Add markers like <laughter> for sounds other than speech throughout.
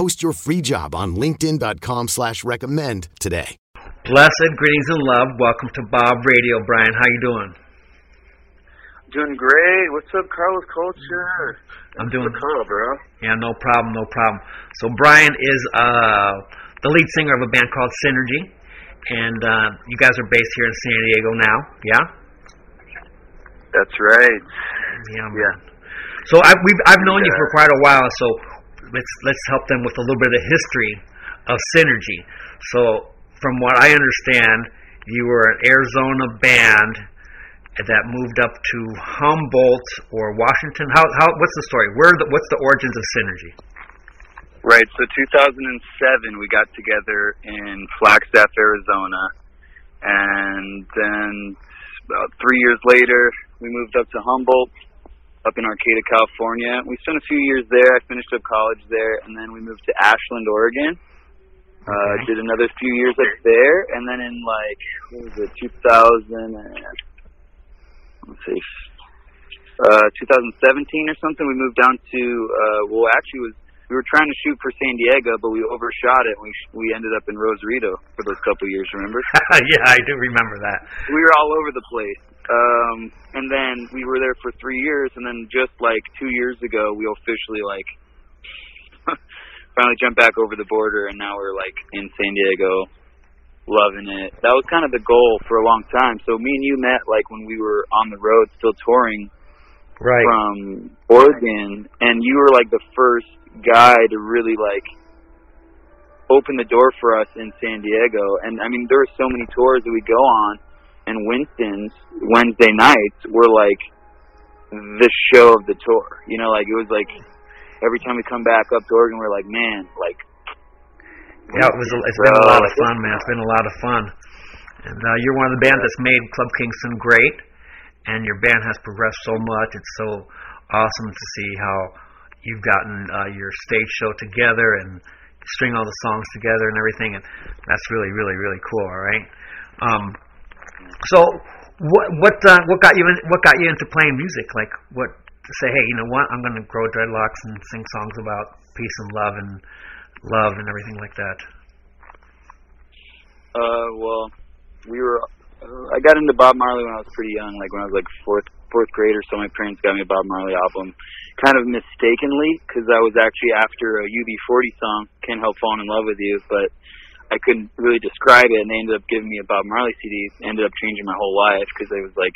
Post your free job on linkedin.com slash recommend today. Blessed greetings and love. Welcome to Bob Radio, Brian. How you doing? Doing great. What's up, Carlos Culture? I'm Thanks doing for the call, bro. Yeah, no problem, no problem. So Brian is uh, the lead singer of a band called Synrgy, and uh, you guys are based here in San Diego now, yeah? That's right. Yeah. man. Yeah. So I, we've, I've known you for quite a while, so let's let's help them with a little bit of history of Synrgy. So from what I understand, you were an Arizona band that moved up to Humboldt or Washington. How how what's the story? Where the, what's the origins of Synrgy? Right. So 2007, we got together in Flagstaff, Arizona, and then about three years later, we moved up to Humboldt, up in Arcata, California. We spent a few years there. I finished up college there, and then we moved to Ashland, Oregon. Uh, did another few years up there, and then in like what was it, 2000? And, let's see, uh, 2017 or something. We moved down to uh, well, actually, was we were trying to shoot for San Diego, but we overshot it. We we ended up in Rosarito for those couple years. Remember? <laughs> yeah, I do remember that. we were all over the place. Um, and then we were there for three years, and then just like two years ago, we officially like <laughs> finally jumped back over the border, and now we're like in San Diego, loving it. That was kind of the goal for a long time. So me and you met like when we were on the road, still touring Right. from Oregon, and you were like the first guy to really like open the door for us in San Diego. And I mean, there were so many tours that we go on, and Winston's Wednesday nights were like the show of the tour. You know, like it was like every time we come back up to Oregon, we're like, man, like Yeah, it was. It's been a lot of fun, man. It's been a lot of fun. And uh, you're one of the bands that's made Club Kingston great, and your band has progressed so much. It's so awesome to see how you've gotten uh, your stage show together and string all the songs together and everything, and that's really, really, really cool. All right. Um, so, what what uh, what got you in, what got you into playing music? Like, what to say? Hey, you know what? I'm going to grow dreadlocks and sing songs about peace and love and love and everything like that. Uh, well, we were. Uh, I got into Bob Marley when I was pretty young, like when I was like fourth fourth grade or so. My parents got me a Bob Marley album, kind of mistakenly, because I was actually after a UB40 song, "Can't Help Falling in Love with You," but I couldn't really describe it, and they ended up giving me a Bob Marley CD. Ended up changing my whole life because I was like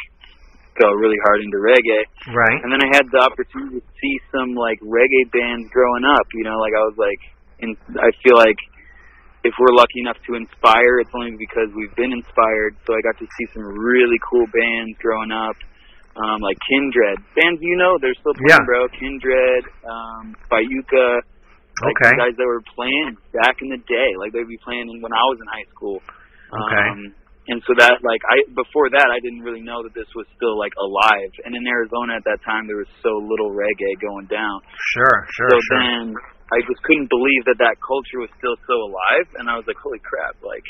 fell really hard into reggae. Right. And then I had the opportunity to see some like reggae bands growing up. You know, like I was like, in, I feel like if we're lucky enough to inspire, it's only because we've been inspired. So I got to see some really cool bands growing up, um, like Kindred. Bands you know, they're still playing, Yeah. bro. Kindred, um, Fayuca, like Okay. guys that were playing back in the day. Like they'd be playing when I was in high school. Okay. Um, and so that like I before that I didn't really know that this was still like alive. And in Arizona at that time there was so little reggae going down. Sure, sure, so sure. then I just couldn't believe that that culture was still so alive. And I was like, holy crap! Like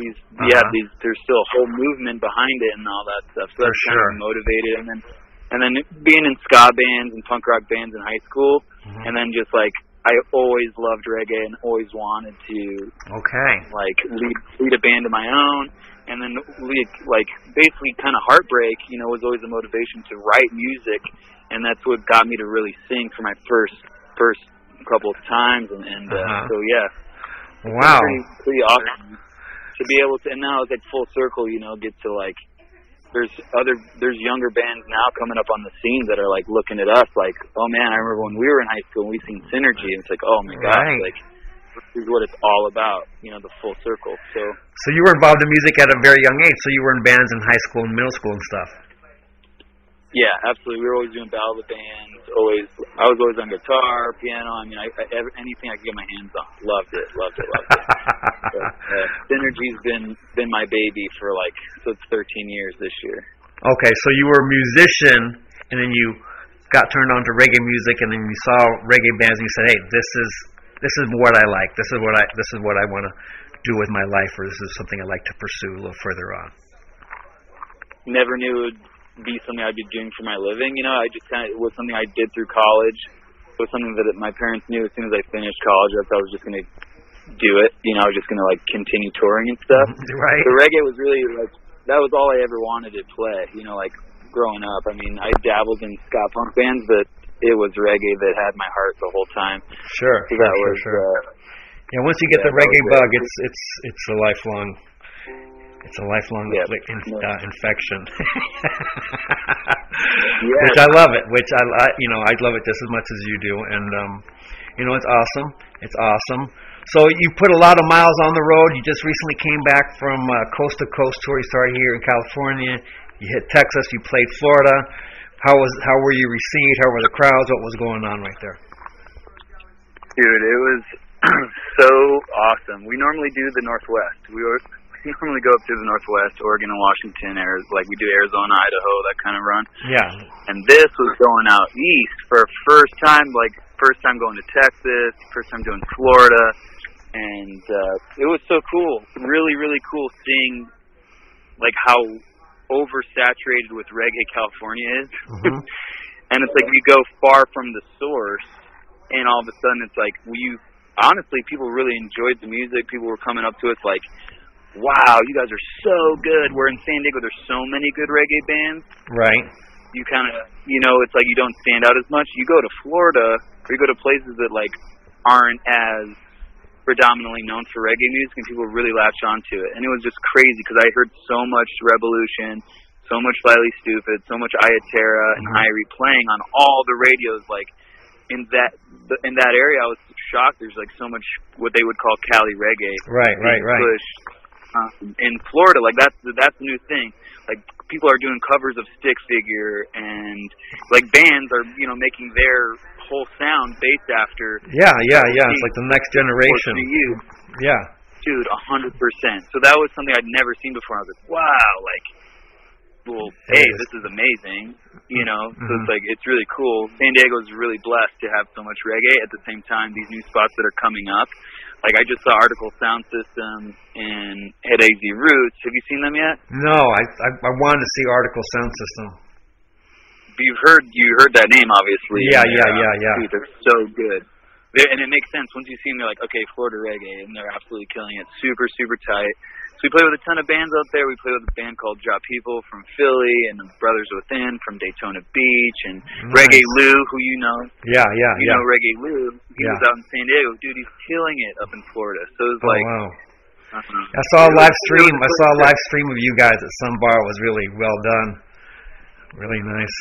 these yeah Uh-huh. these there's still a whole movement behind it and all that stuff. So For that's kind sure. of motivated. And then and then being in ska bands and punk rock bands in high school, Mhm. and then just like I always loved reggae and always wanted to Okay. like lead lead a band of my own and then lead like basically kind of heartbreak you know was always a motivation to write music and that's what got me to really sing for my first first couple of times and, and uh, Uh-huh. so yeah Wow. pretty, pretty awesome to be able to, and now it's like full circle, you know, get to like, there's other, there's younger bands now coming up on the scene that are like looking at us like, oh man, I remember when we were in high school and we seen Synrgy, and it's like, oh my gosh, Right. like, this is what it's all about, you know, the full circle. So, So you were involved in music at a very young age. So you were in bands in high school and middle school and stuff. Yeah, absolutely. We were always doing battle of the bands. Always, I was always on guitar, piano. I mean, I, I anything I could get my hands on. Loved it, loved it, loved it. <laughs> but, uh, Synrgy's been been my baby for like so it's 13 years this year. Okay, so you were a musician, and then you got turned on to reggae music, and then you saw reggae bands, and you said, "Hey, this is this is what I like. This is what I this is what I want to do with my life, or this is something I like to pursue a little further on." Never knew it would be something I'd be doing for my living. You know, I just kind of it was something I did through college. It was something that my parents knew as soon as I finished college that I was just going to do it. You know, I was just going to like continue touring and stuff. <laughs> Right. the reggae was really like that was all I ever wanted to play. You know, like growing up. I mean, I dabbled in ska punk bands, but it was reggae that had my heart the whole time. Sure. So that Sure. was sure. uh, yeah. Once you get yeah, the reggae it. bug, it's it's it's a lifelong. It's a lifelong Yeah. afflic- in, Yeah. uh, infection. <laughs> Yeah. Which I love it. Which I, I, you know, I love it just as much as you do. And um, you know, it's awesome. It's awesome. So you put a lot of miles on the road. You just recently came back from uh, coast to coast tour. You started here in California. You hit Texas. You played Florida. How was how were you received? How were the crowds? What was going on right there? Dude, it was <clears throat> so awesome. We normally do the Northwest. We were, we normally go up to the Northwest, Oregon and Washington, Arizona, like we do Arizona, Idaho, that kind of run. Yeah. And this was going out east for a first time, like first time going to Texas, first time doing Florida, and uh, it was so cool. Really, really cool seeing like how oversaturated with reggae California is. Mhm. <laughs> and it's like you go far from the source and all of a sudden it's like you honestly people really enjoyed the music people were coming up to us like wow you guys are so good we're in san diego there's so many good reggae bands Right. you kind of you know it's like you don't stand out as much you go to florida or you go to places that like aren't as predominantly known for reggae music and people really latch onto it and it was just crazy because i heard so much rebelution so much slightly stoopid so much Ayaterra and Mhm. Irie playing on all the radios like in that in that area i was shocked there's like so much what they would call cali reggae Right. Right. Right. Um, in Florida. Like that's the, that's the new thing. Like people are doing covers of Stick Figure and like bands are you know making their whole sound based after Yeah. Yeah. Yeah. It's like the next generation. to you, Yeah. dude, a hundred percent. So that was something I'd never seen before. I was like, wow, like. Well, hey, is. this is amazing. You know, so Mhm. it's like it's really cool. San Diego's really blessed to have so much reggae. At the same time, these new spots that are coming up, like I just saw Artikal Sound System and Head AZ Roots. Have you seen them yet? No, I, I I wanted to see Artikal Sound System. You've heard you heard that name, obviously. Yeah, yeah, yeah, yeah. Dude, they're so good. They're, and it makes sense once you see them. They're like, okay, Florida reggae, and they're absolutely killing it. Super, super tight. So we play with a ton of bands out there. We play with a band called Drop People from Philly, and the Brothers Within from Daytona Beach, and Nice. Reggae Lou, who you know. Yeah, yeah, You yeah. know Reggae Lou. He Yeah. was out in San Diego. Dude, he's killing it up in Florida. So it was oh like, wow. uh-huh. I saw a live stream. I saw a live stream of you guys at some bar. It was really well done. Really nice.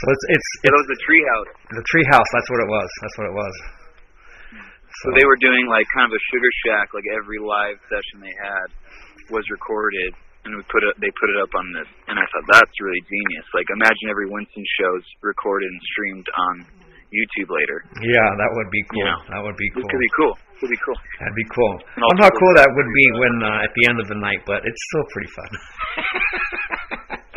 So it's it's, It was a treehouse. the treehouse. That's what it was. That's what it was. So they were doing like kind of a sugar shack, like every live session they had was recorded, and we put it. They put it up on this, and I thought that's really genius. Like imagine every Winston show's recorded and streamed on YouTube later. Yeah, that would be cool. Yeah. That would be cool. could be cool. Could be cool. That'd be cool. I And wonder how cool that would be when uh, at the end of the night, but it's still pretty fun. <laughs>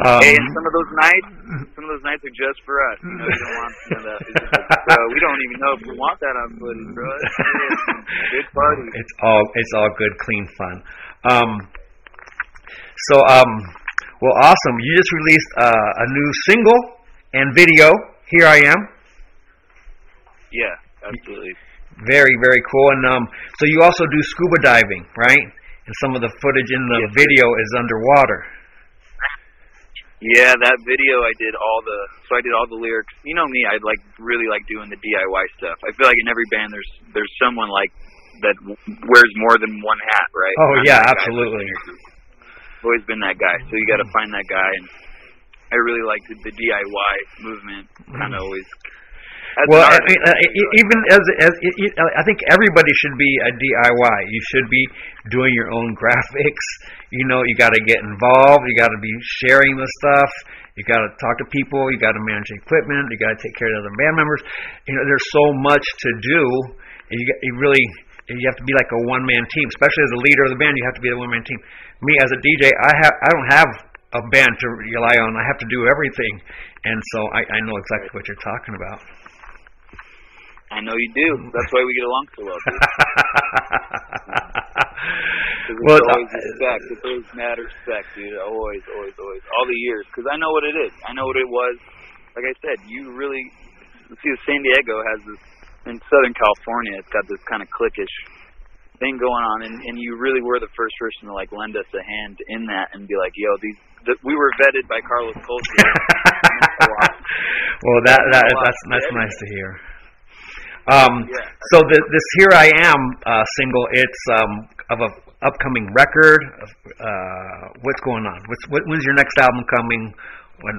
um, hey, and some of those nights, some of those nights are just for us. You know, you don't want some of that. Just like, <laughs> bro, we don't even know if we want that on footage, bro. It's good party. It's all it's all good, clean fun. Um, so um, well, awesome. You just released uh, a new single and video. Here I am. Yeah, absolutely. Very very cool. And um, so you also do scuba diving, right? And some of the footage in the Yes, video is underwater. Yeah, that video I did all the so I did all the lyrics. You know me, I like really like doing the DIY stuff. I feel like in every band there's there's someone like that w- wears more than one hat, right? Oh I'm yeah, absolutely. I've always been that guy. So you got to mm-hmm. find that guy, and I really like the, the DIY movement. Kind of mm-hmm. always. Well, I mean, uh, even as as e- I think everybody should be a DIY. You should be doing your own <laughs> graphics. You know, you got to get involved. You got to be sharing the stuff. You got to talk to people. You got to manage equipment. You got to take care of the other band members. You know, there's so much to do. And you you really you have to be like a one man team, especially as a leader of the band. You have to be a one man team. Me as a DJ, I have I don't have a band to rely on. I have to do everything, and so I, I know exactly what you're talking about. I know you do. That's why we get along so well. It's <laughs> well, always uh, respect. It's always mad respect, dude. Always, always, always. All the years. Because I know what it is. I know what it was. Like I said, you really see. San Diego has this in Southern California. It's got this kind of cliquish thing going on, and, and you really were the first person to like lend us a hand in that and be like, "Yo, these th- we were vetted by Carlos Colson." <laughs> well, that that that's that's nice to hear. Um, Yeah. so the, this "Here I Am" uh, single, it's um, of a upcoming record. Uh, what's going on? What's what, when's your next album coming? When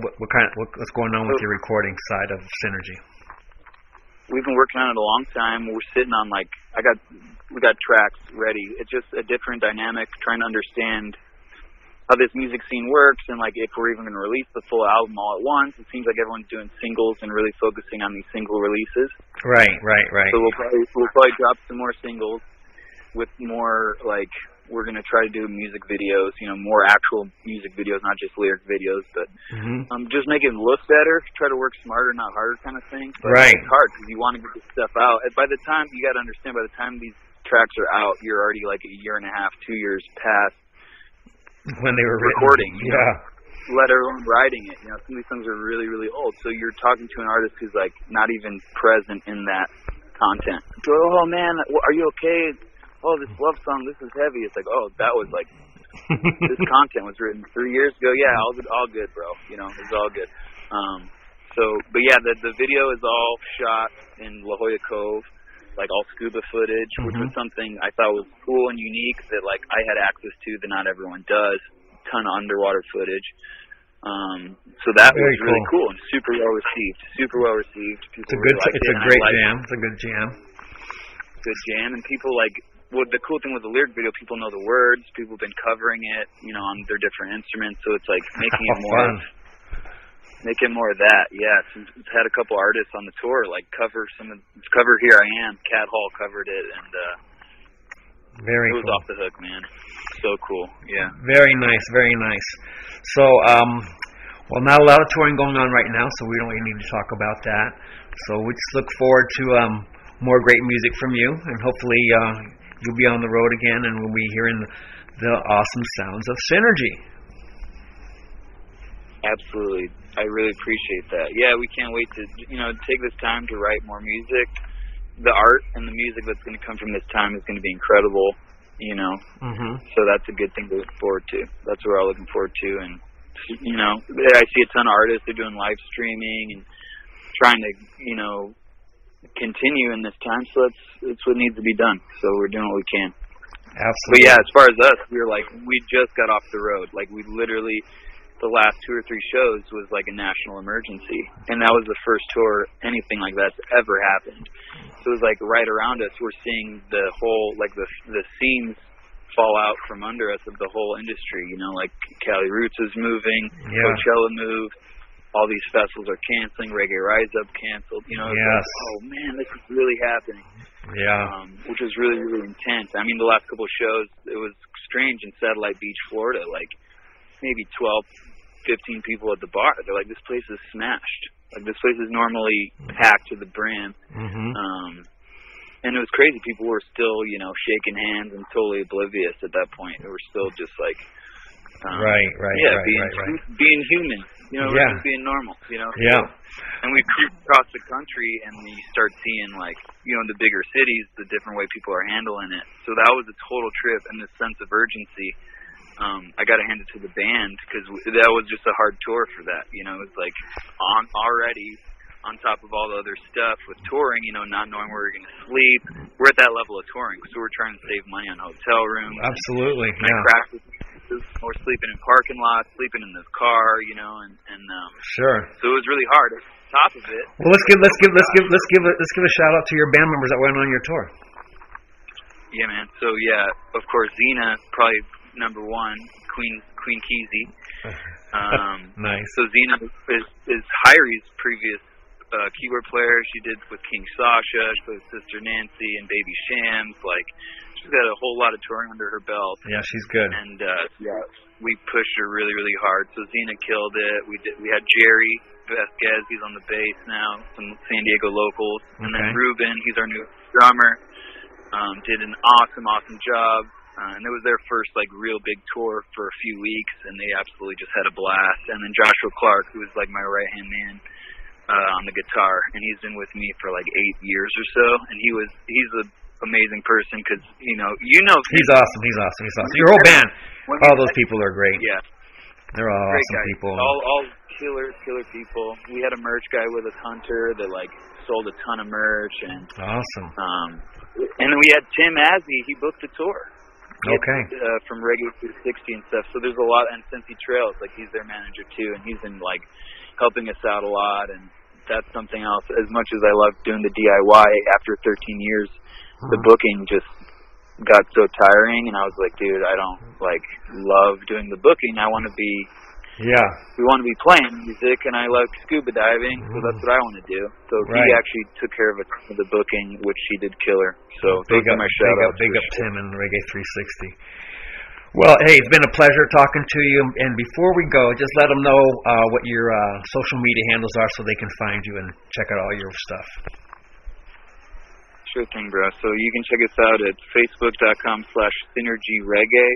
what, what kind of what, what's going on with your recording side of Synrgy? we've been working on it a long time. We're sitting on like I got we got tracks ready. It's just a different dynamic, trying to understand how this music scene works and like if we're even going to release the full album all at once. It seems like everyone's doing singles and really focusing on these single releases. Right, right, right. So we'll probably we'll probably drop some more singles with more like we're gonna try to do music videos, you know, more actual music videos, not just lyric videos, but hmm um, just make it look better. Try to work smarter, not harder, kind of thing. But Right. It's hard because you want to get this stuff out. And by the time you got to understand, by the time these tracks are out, you're already like a year and a half, two years past. When they were. Recording, yeah. Let alone writing it. You know, some of these songs are really, really old. So you're talking to an artist who's like not even present in that content. So, oh man, are you okay? Oh, this love song, this is heavy. It's like, oh, that was like <laughs> this content was written three years ago. Yeah, all good, all good, bro. You know, it's all good. Um, so, but yeah, the the video is all shot in La Jolla Cove, like all scuba footage, which was something I thought was cool and unique that like I had access to that not everyone does. Ton of underwater footage. Um, so that Very was really cool. cool and super well received. Super well received. People It's a good. liked It's it, a great jam. It's a good jam. good jam and people like well the cool thing with the lyric video people know the words people have been covering it you know on their different instruments so it's like making it <laughs> more Fun. Making more of that yeah it's, it's had a couple artists on the tour like cover some of cover here i am cat hall covered it and uh Very it was cool. off the hook man so cool yeah Very nice, very nice. So, um, well, not a lot of touring going on right now, so we don't really need to talk about that. So we just look forward to um, more great music from you, and hopefully uh, you'll be on the road again, and we'll be hearing the awesome sounds of Synrgy. Absolutely. I really appreciate that. Yeah, we can't wait to you know take this time to write more music. The art and the music that's going to come from this time is going to be incredible. You know, Mm-hmm. so that's a good thing to look forward to. That's what we're all looking forward to. And you know, I see a ton of artists they're doing live streaming and trying to you know continue in this time. So that's that's what needs to be done. So we're doing what we can. But Absolutely. yeah, as far as us, we were like, we just got off the road. Like we literally, the last two or three shows was like a national emergency, and that was the first tour anything like that's ever happened. So it was like right around us, we're seeing the whole like the the scenes fall out from under us of the whole industry. You know, like Cali Roots is moving, Yeah. Coachella moved. All these festivals are canceling. Reggae Rise Up canceled. You know, it's Yes. like, oh man, this is really happening Yeah. um, which was really really intense. I mean, the last couple of shows, it was strange in Satellite Beach, Florida. Like maybe twelve, fifteen people at the bar. They're like, this place is smashed. Like this place is normally packed to the brim. Mm-hmm. Um, and it was crazy. People were still, you know, shaking hands and totally oblivious at that point. They were still just like, um, Right, right, yeah, right, being right, right. being human. You know, Yeah. just being normal. You know. Yeah. And we cruise across the country, and you start seeing like you know the bigger cities, the different way people are handling it. So that was a total trip, and this sense of urgency. Um, I got to hand it to the band because that was just a hard tour for that. You know, it was like on already on top of all the other stuff with touring, you know, not knowing where we're going to sleep. We're at that level of touring, so we're trying to save money on hotel rooms. Absolutely, And yeah. practice. We're sleeping in parking lots, sleeping in the car, you know, and and um, Sure. so it was really hard. On top of it, Well, let's give let's give let's give let's give a, let's give a shout out to your band members that went on your tour. yeah, man. So yeah, of course, Xena probably number one, Queen Queen Keezy. <laughs> Um, Nice. So Xena is is Hyri's previous uh, keyboard player. She did with King Sasha, she played with Sister Nancy and Baby Shams. Like she's got a whole lot of touring under her belt. Yeah, she's good. And uh, yeah, we pushed her really really hard. So Xena killed it. We did. We had Jerry Vasquez. He's on the bass now. Some San Diego locals, and then Okay. Ruben. He's our new drummer. Um, did an awesome awesome job. Uh, and it was their first like real big tour for a few weeks, and they absolutely just had a blast. And then Joshua Clark, who was like my right hand man uh, on the guitar, and he's been with me for like eight years or so. And he was he's an amazing person because you know you know He's awesome. He's awesome. He's awesome. Your whole band, all those people are great. yeah They're all great awesome guys. people. All all killer killer people. We had a merch guy with us, Hunter, that like sold a ton of merch, and Awesome. um, and then we had Tim Azzy. He booked the tour. Okay. uh, from Reggae 360 and stuff. So there's a lot, and Cincy Trails, like he's their manager too, and he's been like helping us out a lot, and that's something else. As much as I love doing the DIY, after 13 years, the booking just got so tiring, and I was like, dude, I don't like love doing the booking. I want to be, Yeah. we want to be playing music, and I like scuba diving, so that's what I want to do. So Right. he actually took care of it the booking, which he did killer. So Big up, my big shout up, big up Tim and Reggae 360. Well, hey, it's been a pleasure talking to you. And before we go, just let them know uh, what your uh, social media handles are so they can find you and check out all your stuff. Sure thing, bro. So you can check us out at facebook.com slash synergy reggae.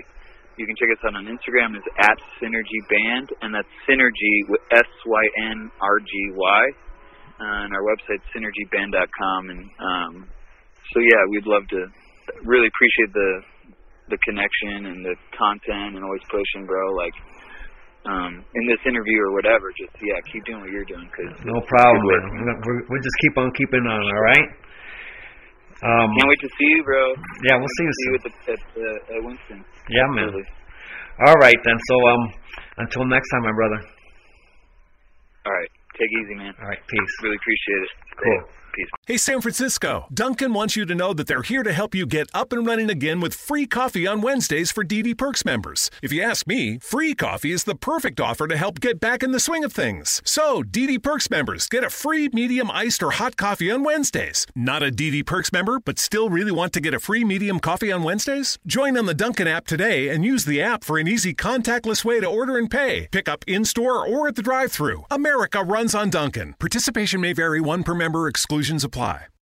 You can check us out on Instagram is at synergy band, and that's synergy with S Y N R G Y. Uh, and our website synergyband.com. And um, so yeah, we'd love to. Really appreciate the the connection and the content, and always pushing, bro. Like um, in this interview or whatever, just yeah, keep doing what you're doing. Cause No problem. We'll, we'll just keep on keeping on, all right? Um, Can't wait to see you, bro. Yeah, we'll see you See you at, the, at, uh, at Winston. Yeah, man. All right, then. So, um, until next time, my brother. All right. Take easy, man. All right, peace. Really appreciate it. Cool. Peace. Hey, San Francisco, Dunkin' wants you to know that they're here to help you get up and running again with free coffee on Wednesdays for DD Perks members. If you ask me, free coffee is the perfect offer to help get back in the swing of things. So, DD Perks members get a free medium iced or hot coffee on Wednesdays. Not a DD Perks member, but still really want to get a free medium coffee on Wednesdays? Join on the Dunkin' app today and use the app for an easy contactless way to order and pay. Pick up in store or at the drive thru. America runs on Dunkin'. Participation may vary, one per member, exclusions apply.